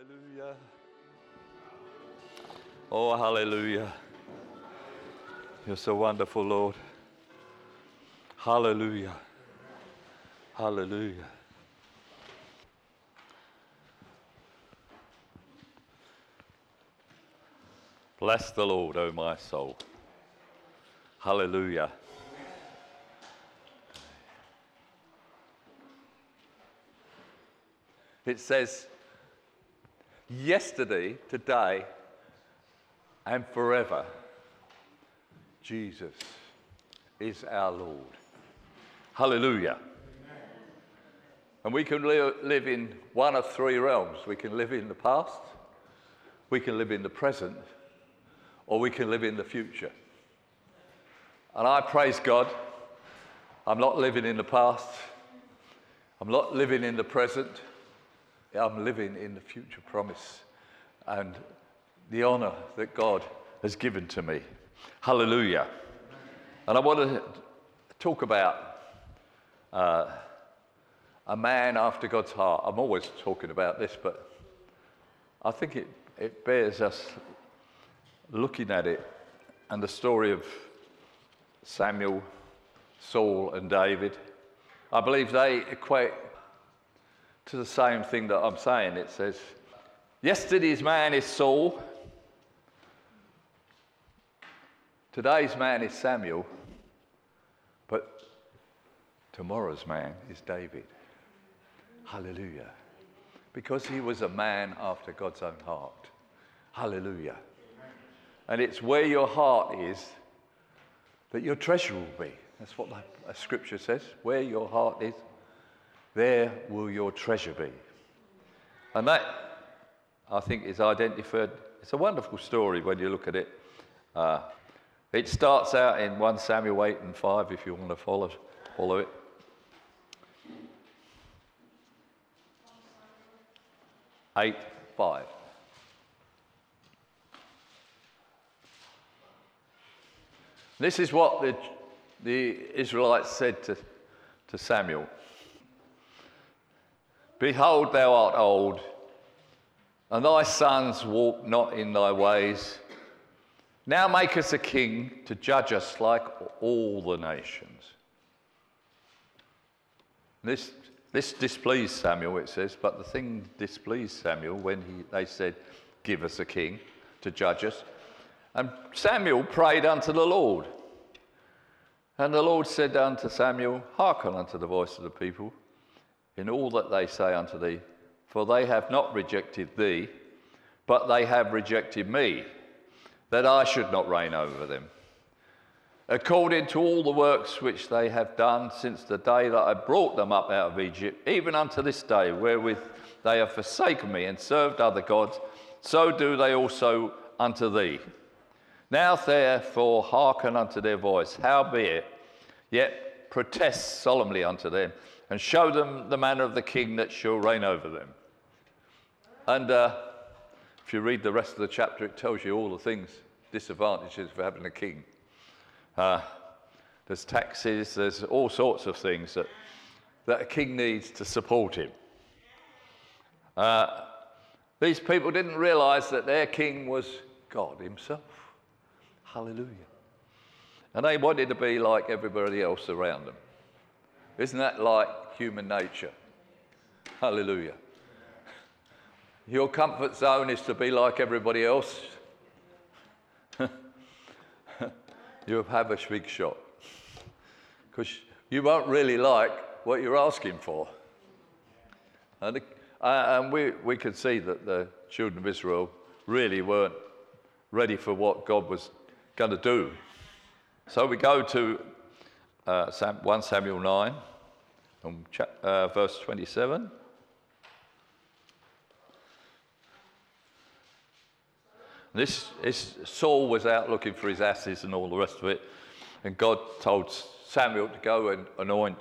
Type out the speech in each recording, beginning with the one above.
Hallelujah. Oh, hallelujah. You're so wonderful, Lord. Hallelujah. Hallelujah. Bless the Lord, O my soul. Hallelujah. It says, yesterday, today, and forever, Jesus is our Lord. Hallelujah. And we can li- live in one of three realms. We can live in the past, we can live in the present, or we can live in the future. And I praise God. I'm not living in the past, I'm not living in the present, I'm living in the future promise and the honor that God has given to me. Hallelujah. And I want to talk about uh, a man after God's heart. I'm always talking about this, but I think it, it bears us looking at it and the story of Samuel, Saul, and David. I believe they equate to the same thing that I'm saying. It says, Yesterday's man is Saul, today's man is Samuel, but tomorrow's man is David. Hallelujah. Because he was a man after God's own heart. Hallelujah. And it's where your heart is that your treasure will be. That's what the scripture says. Where your heart is, there will your treasure be. And that, I think, is identified. It's a wonderful story when you look at it. Uh, it starts out in 1 Samuel 8 and 5, if you want to follow, follow it. Eight, five. This is what the, the Israelites said to, to Samuel. Behold, thou art old, and thy sons walk not in thy ways. Now make us a king to judge us like all the nations. This, this displeased Samuel, it says, but the thing displeased Samuel when he, they said, Give us a king to judge us. And Samuel prayed unto the Lord. And the Lord said unto Samuel, Hearken unto the voice of the people in all that they say unto thee, for they have not rejected thee, but they have rejected me, that I should not reign over them. According to all the works which they have done since the day that I brought them up out of Egypt, even unto this day, wherewith they have forsaken me and served other gods, so do they also unto thee. Now therefore hearken unto their voice, howbeit, yet protest solemnly unto them and show them the manner of the king that shall reign over them. And uh, if you read the rest of the chapter, it tells you all the things, disadvantages of having a king. Uh, there's taxes, there's all sorts of things that, that a king needs to support him. Uh, these people didn't realize that their king was God Himself. Hallelujah. And they wanted to be like everybody else around them. Isn't that like human nature? Hallelujah. Your comfort zone is to be like everybody else. you have a big shot. Because you won't really like what you're asking for. And, uh, and we, we could see that the children of Israel really weren't ready for what God was going to do. So we go to uh, 1 Samuel 9, um, uh, verse 27. This is, Saul was out looking for his asses and all the rest of it, and God told Samuel to go and anoint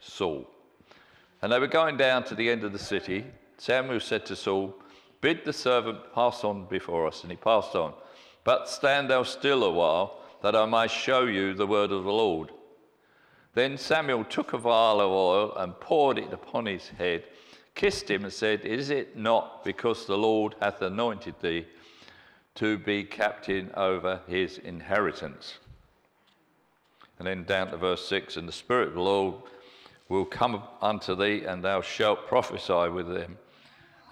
Saul. And they were going down to the end of the city. Samuel said to Saul, Bid the servant pass on before us. And he passed on. But stand thou still a while, that I may show you the word of the Lord. Then Samuel took a vial of oil and poured it upon his head, kissed him, and said, Is it not because the Lord hath anointed thee to be captain over his inheritance? And then down to verse 6 And the Spirit of the Lord will come unto thee, and thou shalt prophesy with them,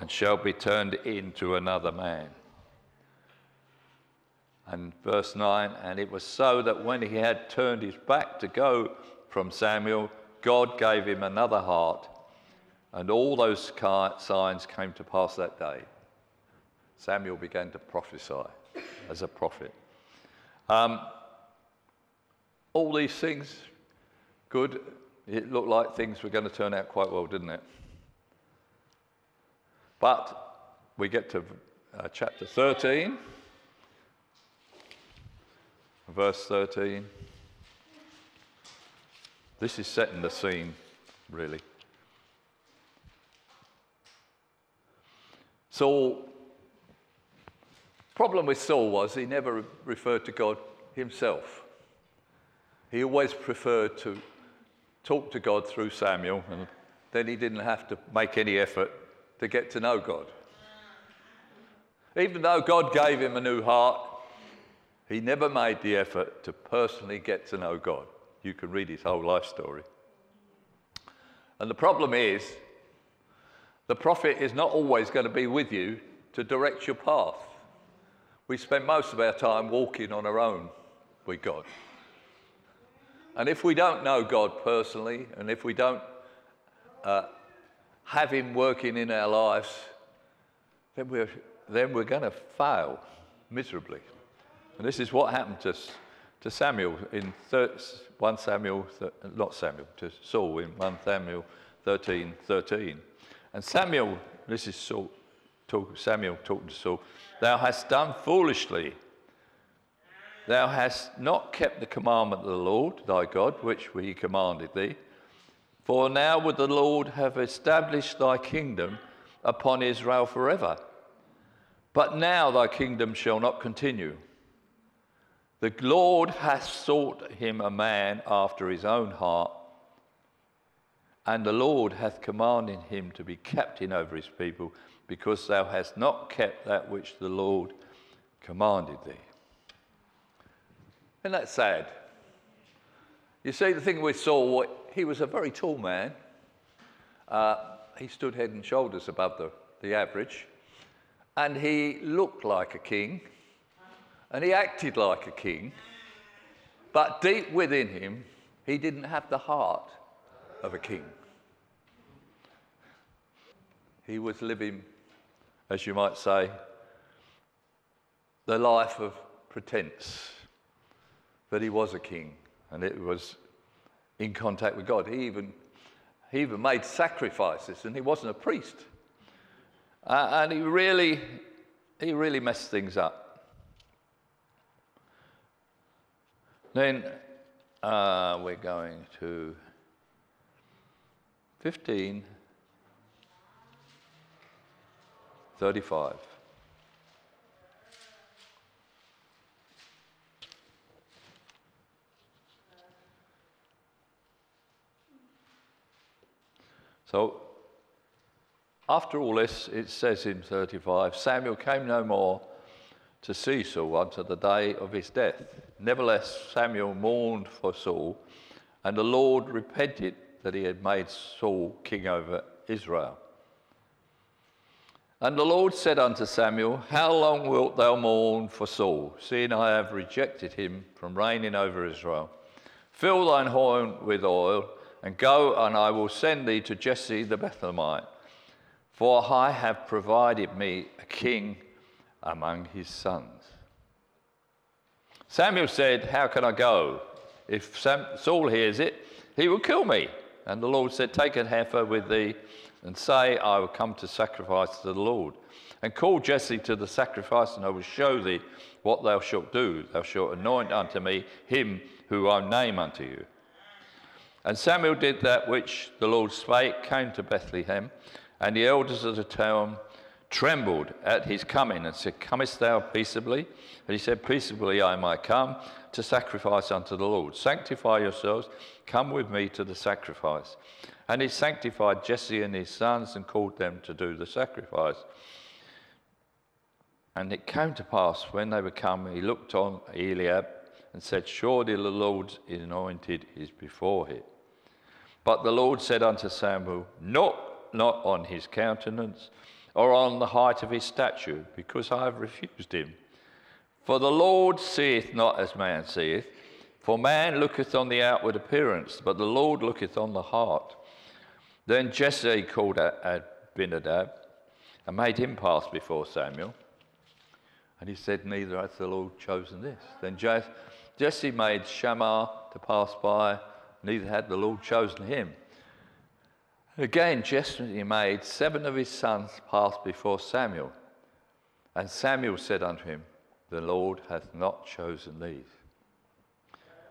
and shalt be turned into another man. And verse 9, and it was so that when he had turned his back to go from Samuel, God gave him another heart, and all those signs came to pass that day. Samuel began to prophesy as a prophet. Um, all these things, good. It looked like things were going to turn out quite well, didn't it? But we get to uh, chapter 13, verse 13. This is setting the scene, really. Saul, problem with Saul was he never referred to God himself. He always preferred to talk to God through Samuel, and then he didn't have to make any effort to get to know God. Even though God gave him a new heart, he never made the effort to personally get to know God. You can read his whole life story. And the problem is, the prophet is not always going to be with you to direct your path. We spend most of our time walking on our own with God. And if we don't know God personally, and if we don't uh, have Him working in our lives, then we're, then we're going to fail miserably. And this is what happened to, to Samuel in thir- 1 Samuel, not Samuel, to Saul in 1 Samuel 13 13. And Samuel, this is Saul, talk, Samuel talking to Saul, thou hast done foolishly. Thou hast not kept the commandment of the Lord thy God, which he commanded thee. For now would the Lord have established thy kingdom upon Israel forever. But now thy kingdom shall not continue. The Lord hath sought him a man after his own heart, and the Lord hath commanded him to be captain over his people, because thou hast not kept that which the Lord commanded thee. Isn't that sad? You see, the thing with Saul, he was a very tall man. Uh, he stood head and shoulders above the, the average. And he looked like a king. And he acted like a king. But deep within him, he didn't have the heart of a king. He was living, as you might say, the life of pretense that he was a king and it was in contact with God. He even, he even made sacrifices and he wasn't a priest. Uh, and he really, he really messed things up. Then uh, we're going to 15, 35. So, after all this, it says in 35 Samuel came no more to see Saul until the day of his death. Nevertheless, Samuel mourned for Saul, and the Lord repented that he had made Saul king over Israel. And the Lord said unto Samuel, How long wilt thou mourn for Saul, seeing I have rejected him from reigning over Israel? Fill thine horn with oil and go, and I will send thee to Jesse the Bethlehemite, for I have provided me a king among his sons. Samuel said, How can I go? If Saul hears it, he will kill me. And the Lord said, Take an heifer with thee, and say, I will come to sacrifice to the Lord. And call Jesse to the sacrifice, and I will show thee what thou shalt do. Thou shalt anoint unto me him who I name unto you. And Samuel did that which the Lord spake, came to Bethlehem, and the elders of the town trembled at his coming and said, Comest thou peaceably? And he said, Peaceably I might come to sacrifice unto the Lord. Sanctify yourselves, come with me to the sacrifice. And he sanctified Jesse and his sons and called them to do the sacrifice. And it came to pass when they were come, he looked on Eliab and said, Surely the Lord's anointed is before him. But the Lord said unto Samuel, Not, not on his countenance or on the height of his stature, because I have refused him. For the Lord seeth not as man seeth, for man looketh on the outward appearance, but the Lord looketh on the heart. Then Jesse called Abinadab and made him pass before Samuel. And he said, Neither hath the Lord chosen this. Then Jesse made Shammah to pass by, neither had the Lord chosen him. Again, Jesse made seven of his sons pass before Samuel. And Samuel said unto him, The Lord hath not chosen these.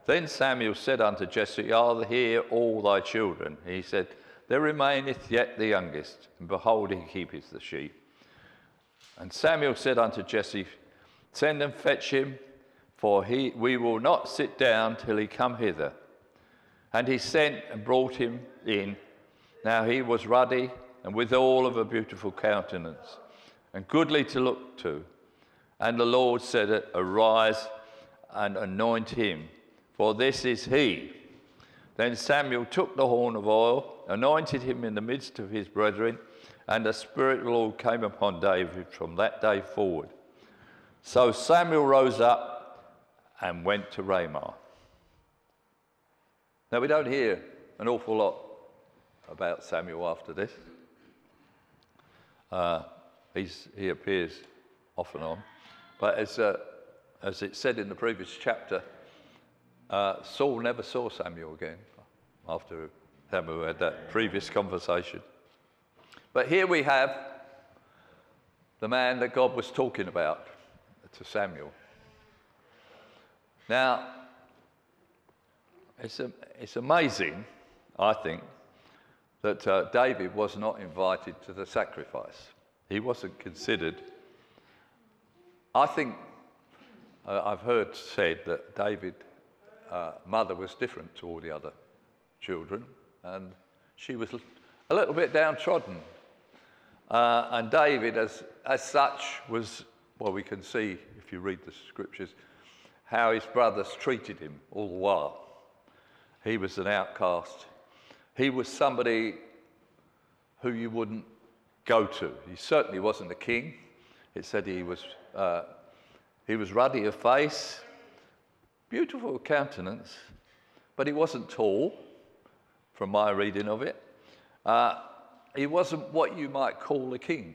Then Samuel said unto Jesse, Are here all thy children? he said, There remaineth yet the youngest, and behold, he keepeth the sheep. And Samuel said unto Jesse, Send and fetch him, for he, we will not sit down till he come hither. And he sent and brought him in. Now he was ruddy and withal of a beautiful countenance, and goodly to look to. And the Lord said, Arise and anoint him, for this is he. Then Samuel took the horn of oil, anointed him in the midst of his brethren, and the Spirit of the Lord came upon David from that day forward. So Samuel rose up and went to Ramah. Now, we don't hear an awful lot about Samuel after this. Uh, he appears off and on. But as, uh, as it said in the previous chapter, uh, Saul never saw Samuel again after Samuel had that previous conversation. But here we have the man that God was talking about to Samuel. Now, it's, a, it's amazing, I think, that uh, David was not invited to the sacrifice. He wasn't considered. I think uh, I've heard said that David's uh, mother was different to all the other children, and she was a little bit downtrodden. Uh, and David, as, as such, was, well, we can see if you read the scriptures, how his brothers treated him all the while. He was an outcast. He was somebody who you wouldn't go to. He certainly wasn't a king. It said he was, uh, he was ruddy of face, beautiful countenance, but he wasn't tall, from my reading of it. Uh, he wasn't what you might call a king.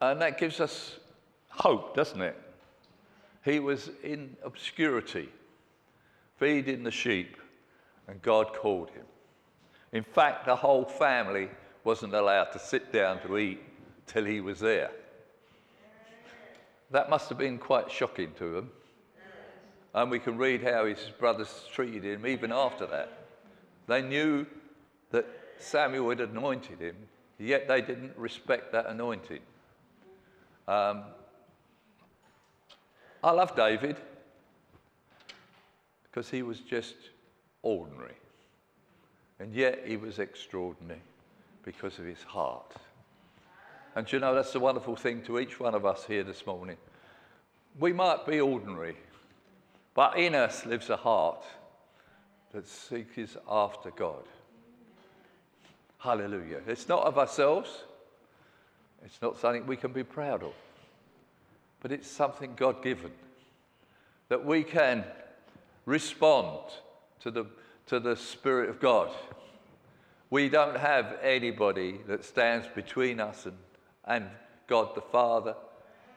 And that gives us hope, doesn't it? He was in obscurity feeding the sheep, and God called him. In fact, the whole family wasn't allowed to sit down to eat till he was there. That must have been quite shocking to them. And we can read how his brothers treated him even after that. They knew that Samuel had anointed him, yet they didn't respect that anointing. Um, I love David because he was just ordinary. And yet he was extraordinary because of his heart. And you know, that's the wonderful thing to each one of us here this morning. We might be ordinary, but in us lives a heart that seeks after God. Hallelujah. It's not of ourselves, it's not something we can be proud of, but it's something God given that we can respond to the, to the Spirit of God. We don't have anybody that stands between us and, and God the Father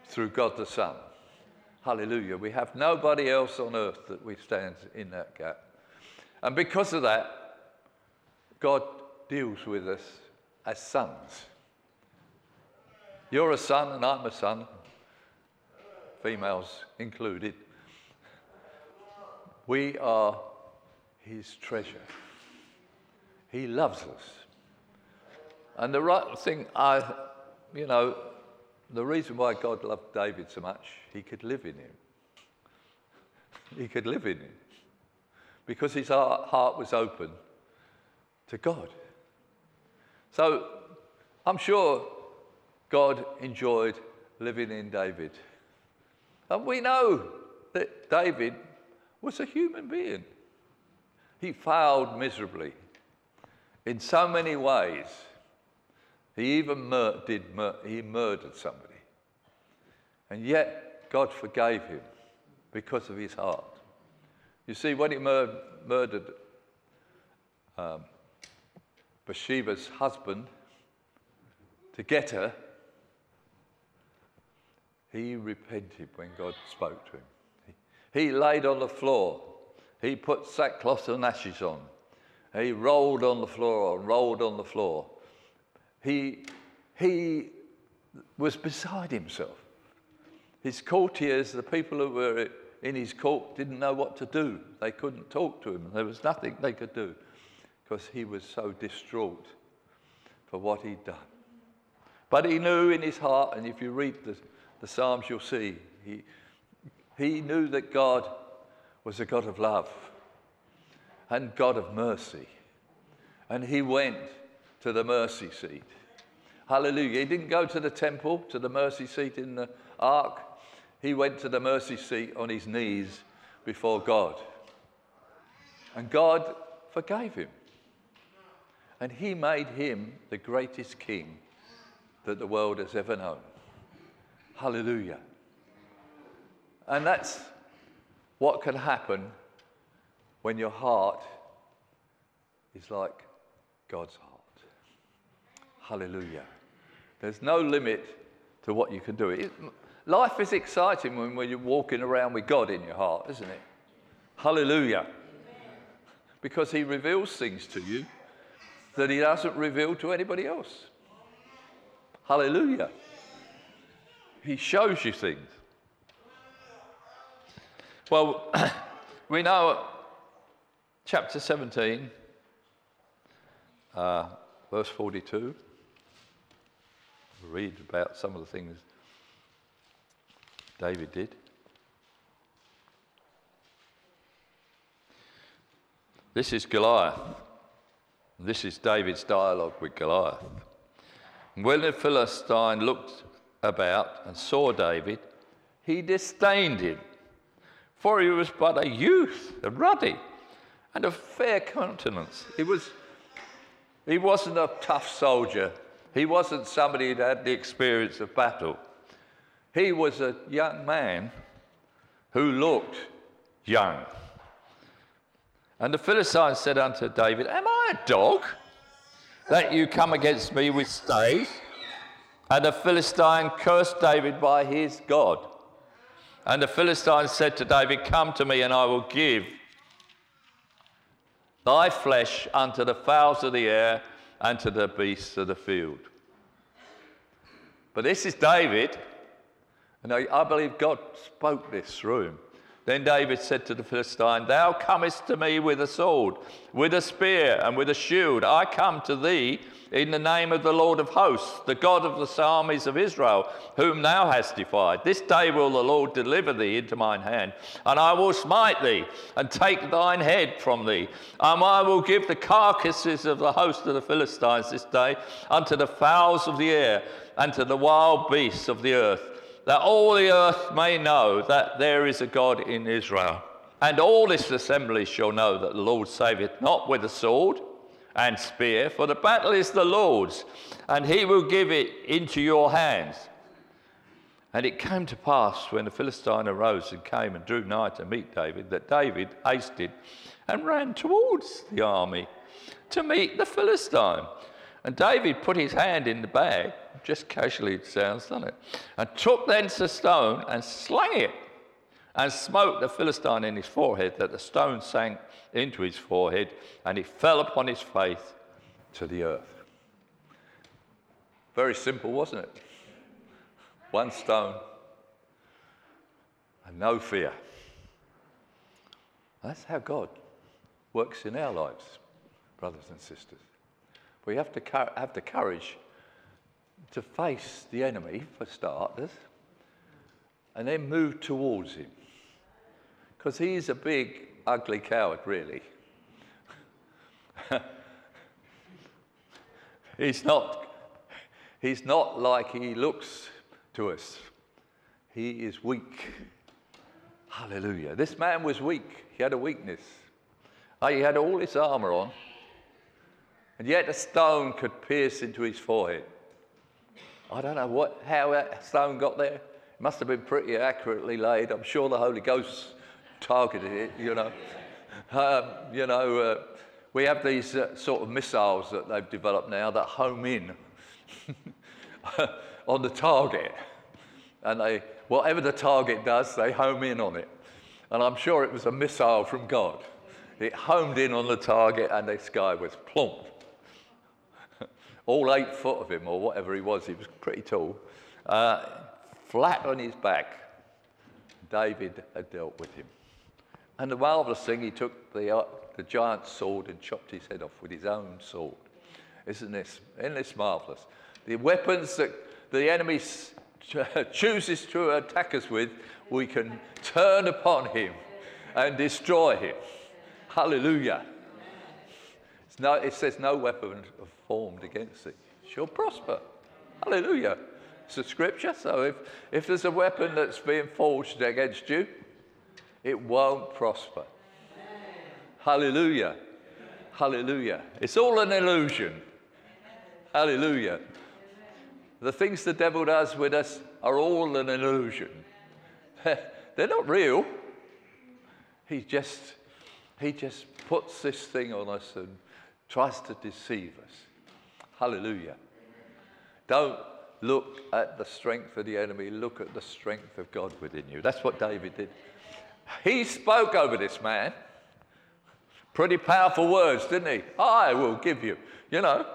through God the Son. Hallelujah. We have nobody else on earth that we stand in that gap. And because of that, God deals with us as sons. You're a son, and I'm a son, females included. We are his treasure. He loves us. And the right thing, I, you know, the reason why God loved David so much, he could live in him. He could live in him. Because his heart was open to God. So I'm sure God enjoyed living in David. And we know that David was a human being. He failed miserably in so many ways. He even mur- did mur- he murdered somebody. And yet God forgave him because of his heart. You see, when he mur- murdered um, Bathsheba's husband to get her, he repented when God spoke to him. He, he laid on the floor. He put sackcloth and ashes on. He rolled on the floor and rolled on the floor. He, he was beside himself. His courtiers, the people who were in his court, didn't know what to do. They couldn't talk to him. There was nothing they could do because he was so distraught for what he'd done. But he knew in his heart, and if you read the, the Psalms, you'll see, he, he knew that God was a God of love and God of mercy. And he went to the mercy seat. Hallelujah. He didn't go to the temple, to the mercy seat in the ark. He went to the mercy seat on his knees before God. And God forgave him. And he made him the greatest king that the world has ever known. Hallelujah. And that's what can happen when your heart is like God's heart. Hallelujah. There's no limit to what you can do. It, life is exciting when, when you're walking around with God in your heart, isn't it? Hallelujah. Because He reveals things to you that He doesn't reveal to anybody else. Hallelujah. He shows you things. Well, we know chapter 17, uh, verse 42. We read about some of the things David did. This is Goliath. This is David's dialogue with Goliath. When the Philistine looked about and saw David, he disdained him, for he was but a youth, a ruddy, and of fair countenance. He, was, he wasn't a tough soldier, he wasn't somebody who'd had the experience of battle. He was a young man who looked young. And the Philistine said unto David, Am I a dog that you come against me with staves? And the Philistine cursed David by his God. And the Philistine said to David, Come to me, and I will give thy flesh unto the fowls of the air and to the beasts of the field. But this is David, and I, I believe God spoke this through him. Then David said to the Philistine, Thou comest to me with a sword, with a spear, and with a shield. I come to thee in the name of the Lord of hosts, the God of the armies of Israel, whom thou hast defied. This day will the Lord deliver thee into mine hand, and I will smite thee, and take thine head from thee. And I will give the carcasses of the host of the Philistines this day unto the fowls of the air, and to the wild beasts of the earth that all the earth may know that there is a God in Israel. And all this assembly shall know that the Lord saveth not with a sword and spear, for the battle is the Lord's, and he will give it into your hands. And it came to pass when the Philistine arose and came and drew nigh to meet David, that David hasted and ran towards the army to meet the Philistine. And David put his hand in the bag, just casually it sounds, doesn't it? And took thence a stone and slung it and smote the Philistine in his forehead, that the stone sank into his forehead and he fell upon his face to the earth. Very simple, wasn't it? One stone and no fear. That's how God works in our lives, brothers and sisters. We have to have the courage to face the enemy, for starters, and then move towards him. Because he's a big, ugly coward, really. he's not, he's not like he looks to us. He is weak. Hallelujah. This man was weak. He had a weakness. He had all his armor on, and yet a stone could pierce into his forehead. I don't know what, how that stone got there. It must have been pretty accurately laid. I'm sure the Holy Ghost targeted it, you know. Um, you know, uh, we have these uh, sort of missiles that they've developed now that home in on the target. And they, whatever the target does, they home in on it. And I'm sure it was a missile from God. It homed in on the target and the sky was plump. All eight foot of him, or whatever he was, he was pretty tall, uh, flat on his back. David had dealt with him. And the marvelous thing, he took the, uh, the giant's sword and chopped his head off with his own sword. Isn't this, isn't this marvelous? The weapons that the enemy chooses to attack us with, we can turn upon him and destroy him. Hallelujah. No, it says, No weapon formed against thee shall prosper. Hallelujah. It's a scripture. So if, if there's a weapon that's being forged against you, it won't prosper. Hallelujah. Hallelujah. It's all an illusion. Hallelujah. The things the devil does with us are all an illusion. They're not real. He just, he just puts this thing on us and tries to deceive us. Hallelujah. Don't look at the strength of the enemy, look at the strength of God within you. That's what David did. He spoke over this man. Pretty powerful words, didn't he? I will give you. You know,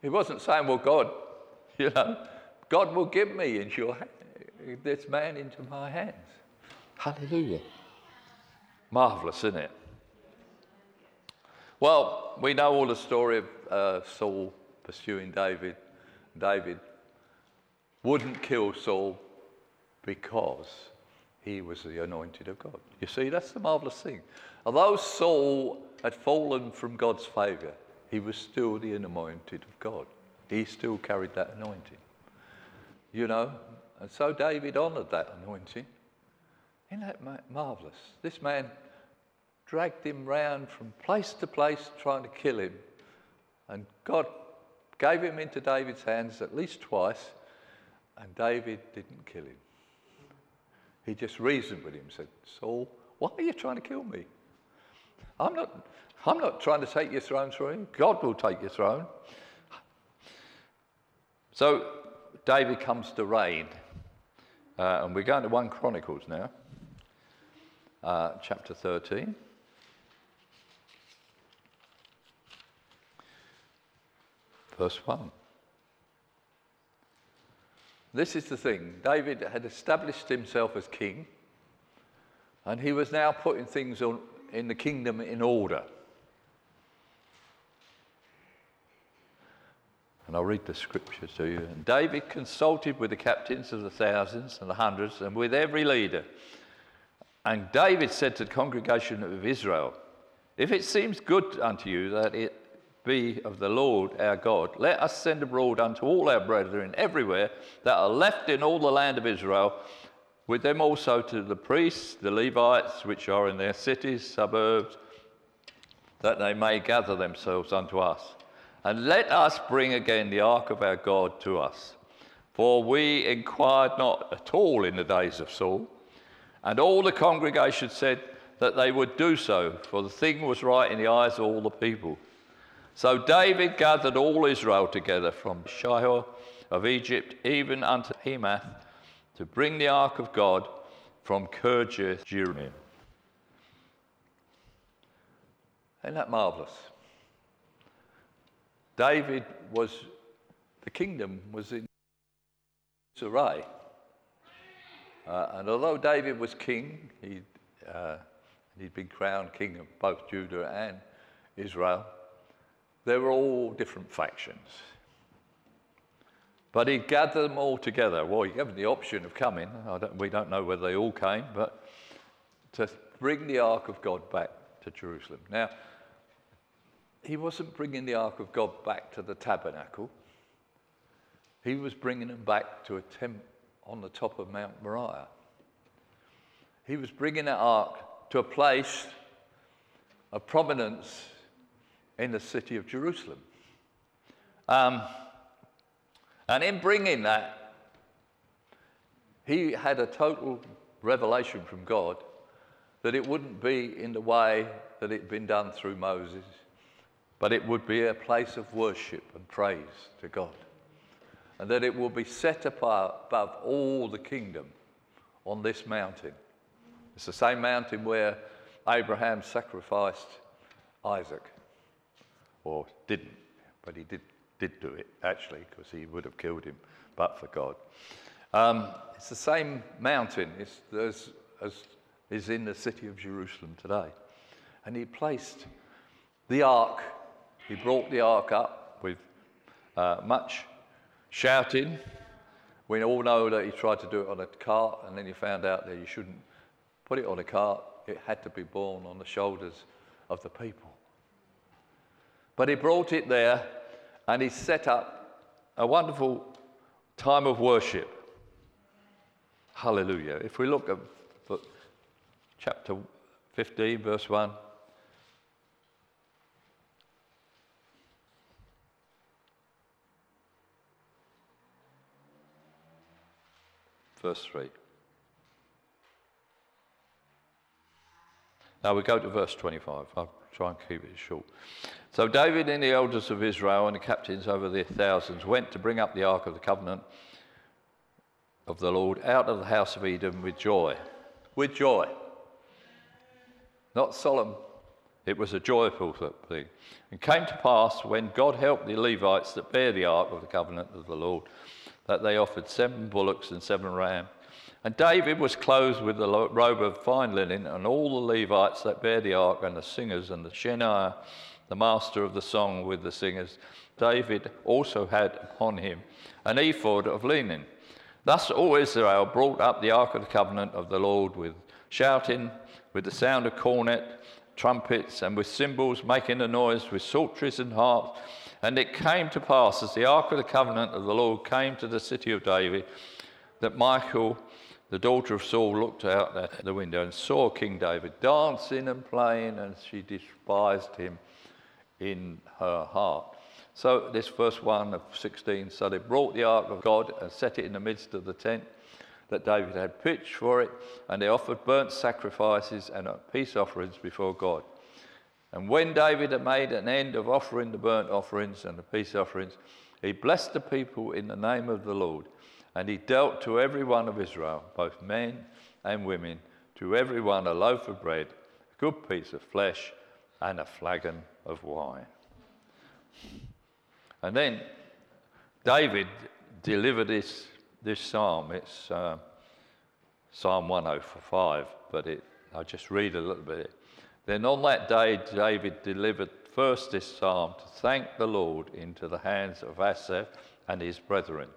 he wasn't saying, well, God, you know, God will give me into your, this man into my hands. Hallelujah. Marvelous, isn't it? Well, we know all the story of uh, Saul pursuing David. David wouldn't kill Saul because he was the anointed of God. You see, that's the marvelous thing. Although Saul had fallen from God's favor, he was still the anointed of God. He still carried that anointing. You know, and so David honored that anointing. Isn't that marvelous? This man dragged him round from place to place trying to kill him. And God gave him into David's hands at least twice, and David didn't kill him. He just reasoned with him, said, Saul, why are you trying to kill me? I'm not, I'm not trying to take your throne from you. God will take your throne. So David comes to reign. Uh, and we're going to 1 Chronicles now, uh, chapter 13. Verse 1. This is the thing David had established himself as king, and he was now putting things on, in the kingdom in order. And I'll read the scripture to you. And David consulted with the captains of the thousands and the hundreds and with every leader. And David said to the congregation of Israel, If it seems good unto you that it be of the Lord our God, let us send abroad unto all our brethren everywhere that are left in all the land of Israel, with them also to the priests, the Levites, which are in their cities, suburbs, that they may gather themselves unto us. And let us bring again the ark of our God to us. For we inquired not at all in the days of Saul. And all the congregation said that they would do so, for the thing was right in the eyes of all the people. So David gathered all Israel together from Shihor of Egypt even unto Hemath to bring the ark of God from Kirjath Jearim. Isn't that marvelous? David was, the kingdom was in disarray. Uh, and although David was king, he'd, uh, he'd been crowned king of both Judah and Israel, they were all different factions. But he gathered them all together. Well, he gave them the option of coming. Don't, we don't know whether they all came, but to bring the ark of God back to Jerusalem. Now, he wasn't bringing the ark of God back to the tabernacle. He was bringing them back to a tent on the top of Mount Moriah. He was bringing that ark to a place of prominence in the city of Jerusalem. Um, and in bringing that, he had a total revelation from God that it wouldn't be in the way that it had been done through Moses, but it would be a place of worship and praise to God. And that it will be set apart above all the kingdom on this mountain. It's the same mountain where Abraham sacrificed Isaac, or didn't, but he did, did do it actually, because he would have killed him, but for God. Um, it's the same mountain as, as is in the city of Jerusalem today. And he placed the ark, he brought the ark up with uh, much shouting. We all know that he tried to do it on a cart, and then he found out that you shouldn't put it on a cart, it had to be borne on the shoulders of the people. But he brought it there and he set up a wonderful time of worship. Hallelujah. If we look at chapter 15, verse 1. Verse 3. Now we go to verse 25. I'll try and keep it short. So David and the elders of Israel and the captains over their thousands went to bring up the ark of the covenant of the Lord out of the house of Edom with joy. With joy. Not solemn. It was a joyful thing. And came to pass when God helped the Levites that bear the ark of the covenant of the Lord, that they offered seven bullocks and seven rams. And David was clothed with a robe of fine linen, and all the Levites that bear the ark, and the singers, and the Shemaiah, the master of the song with the singers. David also had upon him an ephod of linen. Thus all Israel brought up the ark of the covenant of the Lord with shouting, with the sound of cornet, trumpets, and with cymbals, making a noise with psalteries and harps. And it came to pass, as the ark of the covenant of the Lord came to the city of David, that Michal the daughter of Saul looked out at the window and saw King David dancing and playing, and she despised him in her heart. So, this verse 1 of 16 so they brought the ark of God and set it in the midst of the tent that David had pitched for it, and they offered burnt sacrifices and peace offerings before God. And when David had made an end of offering the burnt offerings and the peace offerings, he blessed the people in the name of the Lord. And he dealt to every one of Israel, both men and women, to every one a loaf of bread, a good piece of flesh, and a flagon of wine. And then David delivered this, this psalm. It's uh, Psalm 105, but it, I'll just read a little bit. Then on that day, David delivered first this psalm to thank the Lord into the hands of Asaph and his brethren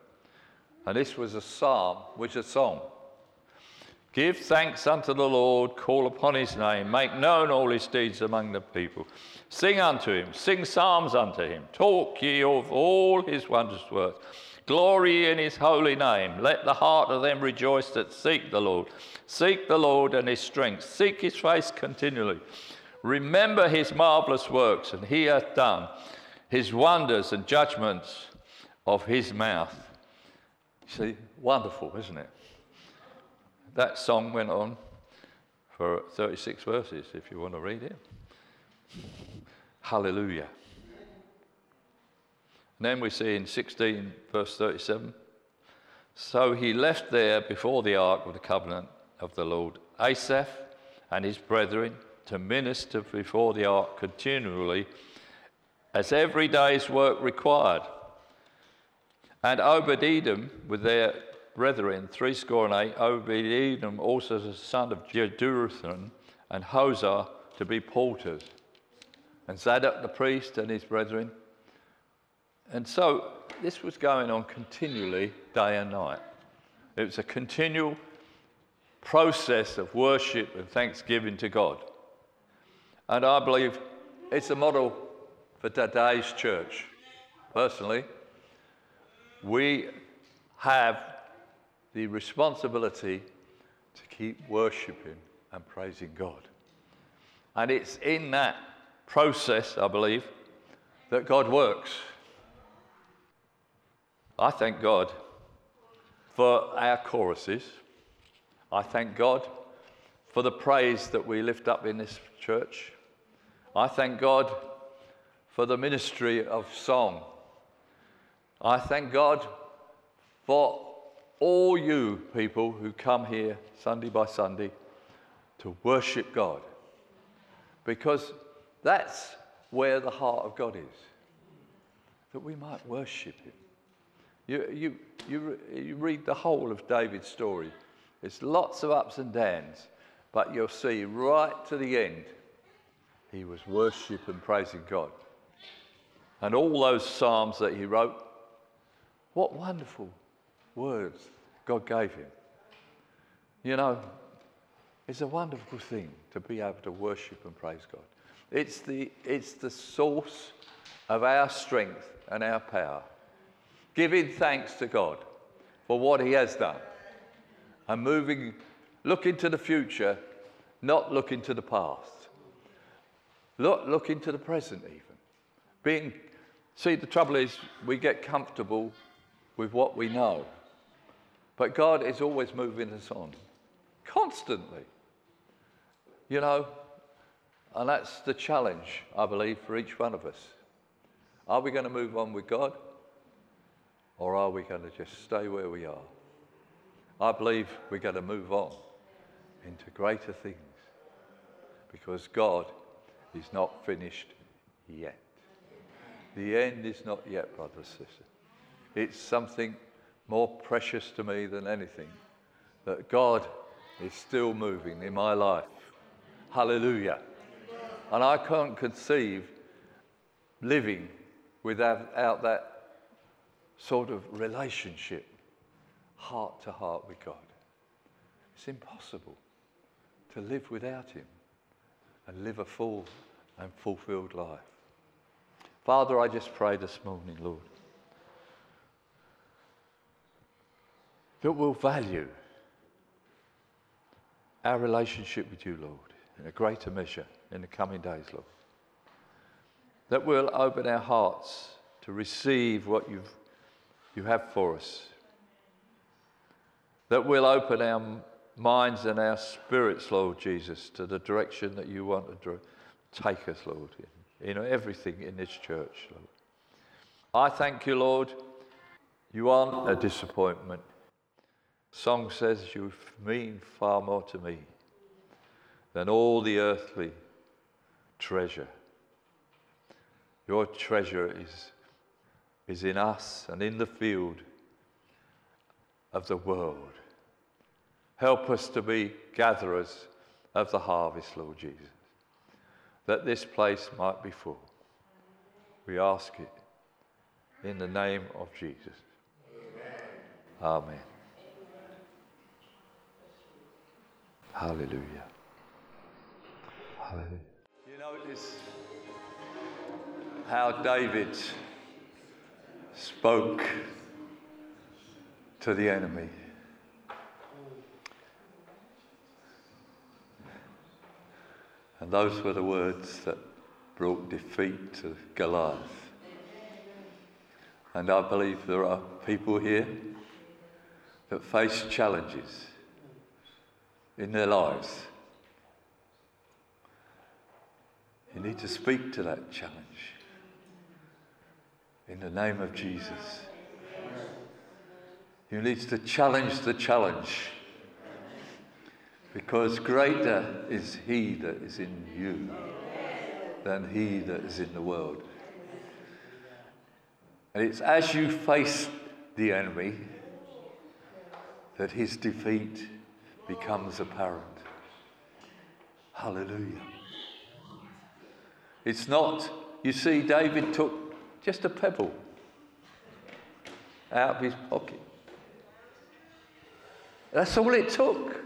and this was a psalm, which a song. Give thanks unto the Lord, call upon his name, make known all his deeds among the people. Sing unto him, sing psalms unto him, talk ye of all his wondrous works. Glory in his holy name. Let the heart of them rejoice that seek the Lord. Seek the Lord and his strength. Seek his face continually. Remember his marvelous works, and he hath done his wonders and judgments of his mouth. See, wonderful, isn't it? That song went on for 36 verses, if you want to read it. Hallelujah. And then we see in 16, verse 37 So he left there before the ark of the covenant of the Lord Asaph and his brethren to minister before the ark continually as every day's work required and Obed Edom with their brethren, threescore and eight, Obed Edom also the son of Jeduthun, and Hosah to be porters, and Zadok the priest and his brethren. And so this was going on continually, day and night. It was a continual process of worship and thanksgiving to God. And I believe it's a model for today's church. Personally, we have the responsibility to keep worshiping and praising God. And it's in that process, I believe, that God works. I thank God for our choruses. I thank God for the praise that we lift up in this church. I thank God for the ministry of song. I thank God for all you people who come here Sunday by Sunday to worship God. Because that's where the heart of God is, that we might worship Him. You, you, you, you read the whole of David's story, it's lots of ups and downs, but you'll see right to the end, he was worshiping and praising God. And all those psalms that he wrote, what wonderful words God gave him. You know, it's a wonderful thing to be able to worship and praise God. It's the, it's the source of our strength and our power. Giving thanks to God for what He has done and moving, looking to the future, not looking to the past. Look, looking to the present, even. Being, see, the trouble is we get comfortable with what we know. But God is always moving us on, constantly. You know, and that's the challenge, I believe, for each one of us. Are we going to move on with God? Or are we going to just stay where we are? I believe we're going to move on into greater things because God is not finished yet. The end is not yet, brothers and sisters. It's something more precious to me than anything that God is still moving in my life. Hallelujah. And I can't conceive living without that sort of relationship, heart to heart with God. It's impossible to live without Him and live a full and fulfilled life. Father, I just pray this morning, Lord, that we'll value our relationship with you, Lord, in a greater measure in the coming days, Lord. That we'll open our hearts to receive what you've, you have for us. That we'll open our minds and our spirits, Lord Jesus, to the direction that you want to take us, Lord, in, in everything in this church, Lord. I thank you, Lord. You aren't a disappointment. Song says you mean far more to me than all the earthly treasure. Your treasure is, is in us and in the field of the world. Help us to be gatherers of the harvest, Lord Jesus, that this place might be full. We ask it in the name of Jesus. Amen. Amen. Hallelujah. Hallelujah. You notice how David spoke to the enemy. And those were the words that brought defeat to Goliath. And I believe there are people here that face challenges in their lives You need to speak to that challenge in the name of Jesus. You need to challenge the challenge because greater is He that is in you than He that is in the world. And it's as you face the enemy that his defeat becomes apparent. Hallelujah. It's not, you see, David took just a pebble out of his pocket. That's all it took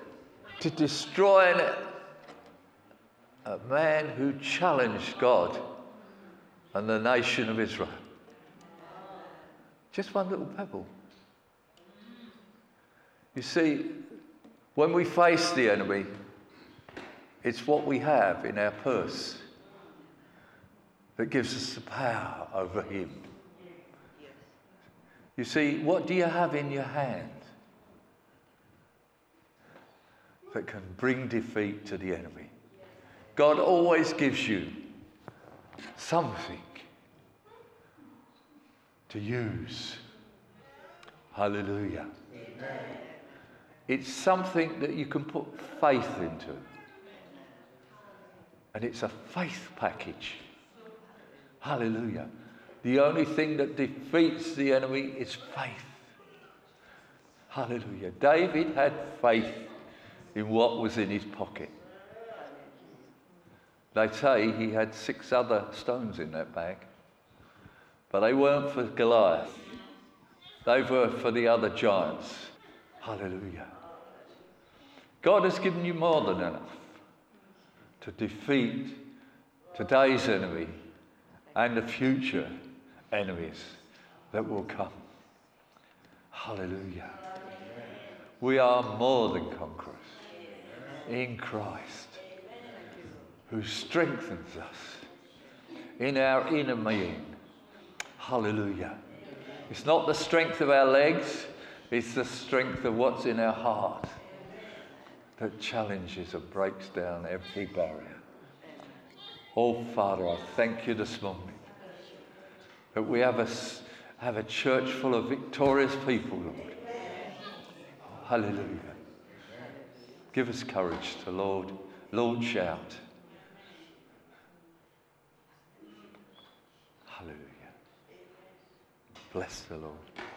to destroy a man who challenged God and the nation of Israel. Just one little pebble. You see, when we face the enemy, it's what we have in our purse that gives us the power over him. You see, what do you have in your hand that can bring defeat to the enemy? God always gives you something to use. Hallelujah. Amen. It's something that you can put faith into. And it's a faith package. Hallelujah. The only thing that defeats the enemy is faith. Hallelujah. David had faith in what was in his pocket. They say he had six other stones in that bag. But they weren't for Goliath, they were for the other giants. Hallelujah. God has given you more than enough to defeat today's enemy and the future enemies that will come. Hallelujah. We are more than conquerors in Christ who strengthens us in our inner being Hallelujah. It's not the strength of our legs, it's the strength of what's in our heart that challenges and breaks down every barrier. Oh, Father, I thank you this morning that we have a, have a church full of victorious people, Lord. hallelujah. Give us courage to Lord, Lord, shout. Hallelujah. Bless the Lord.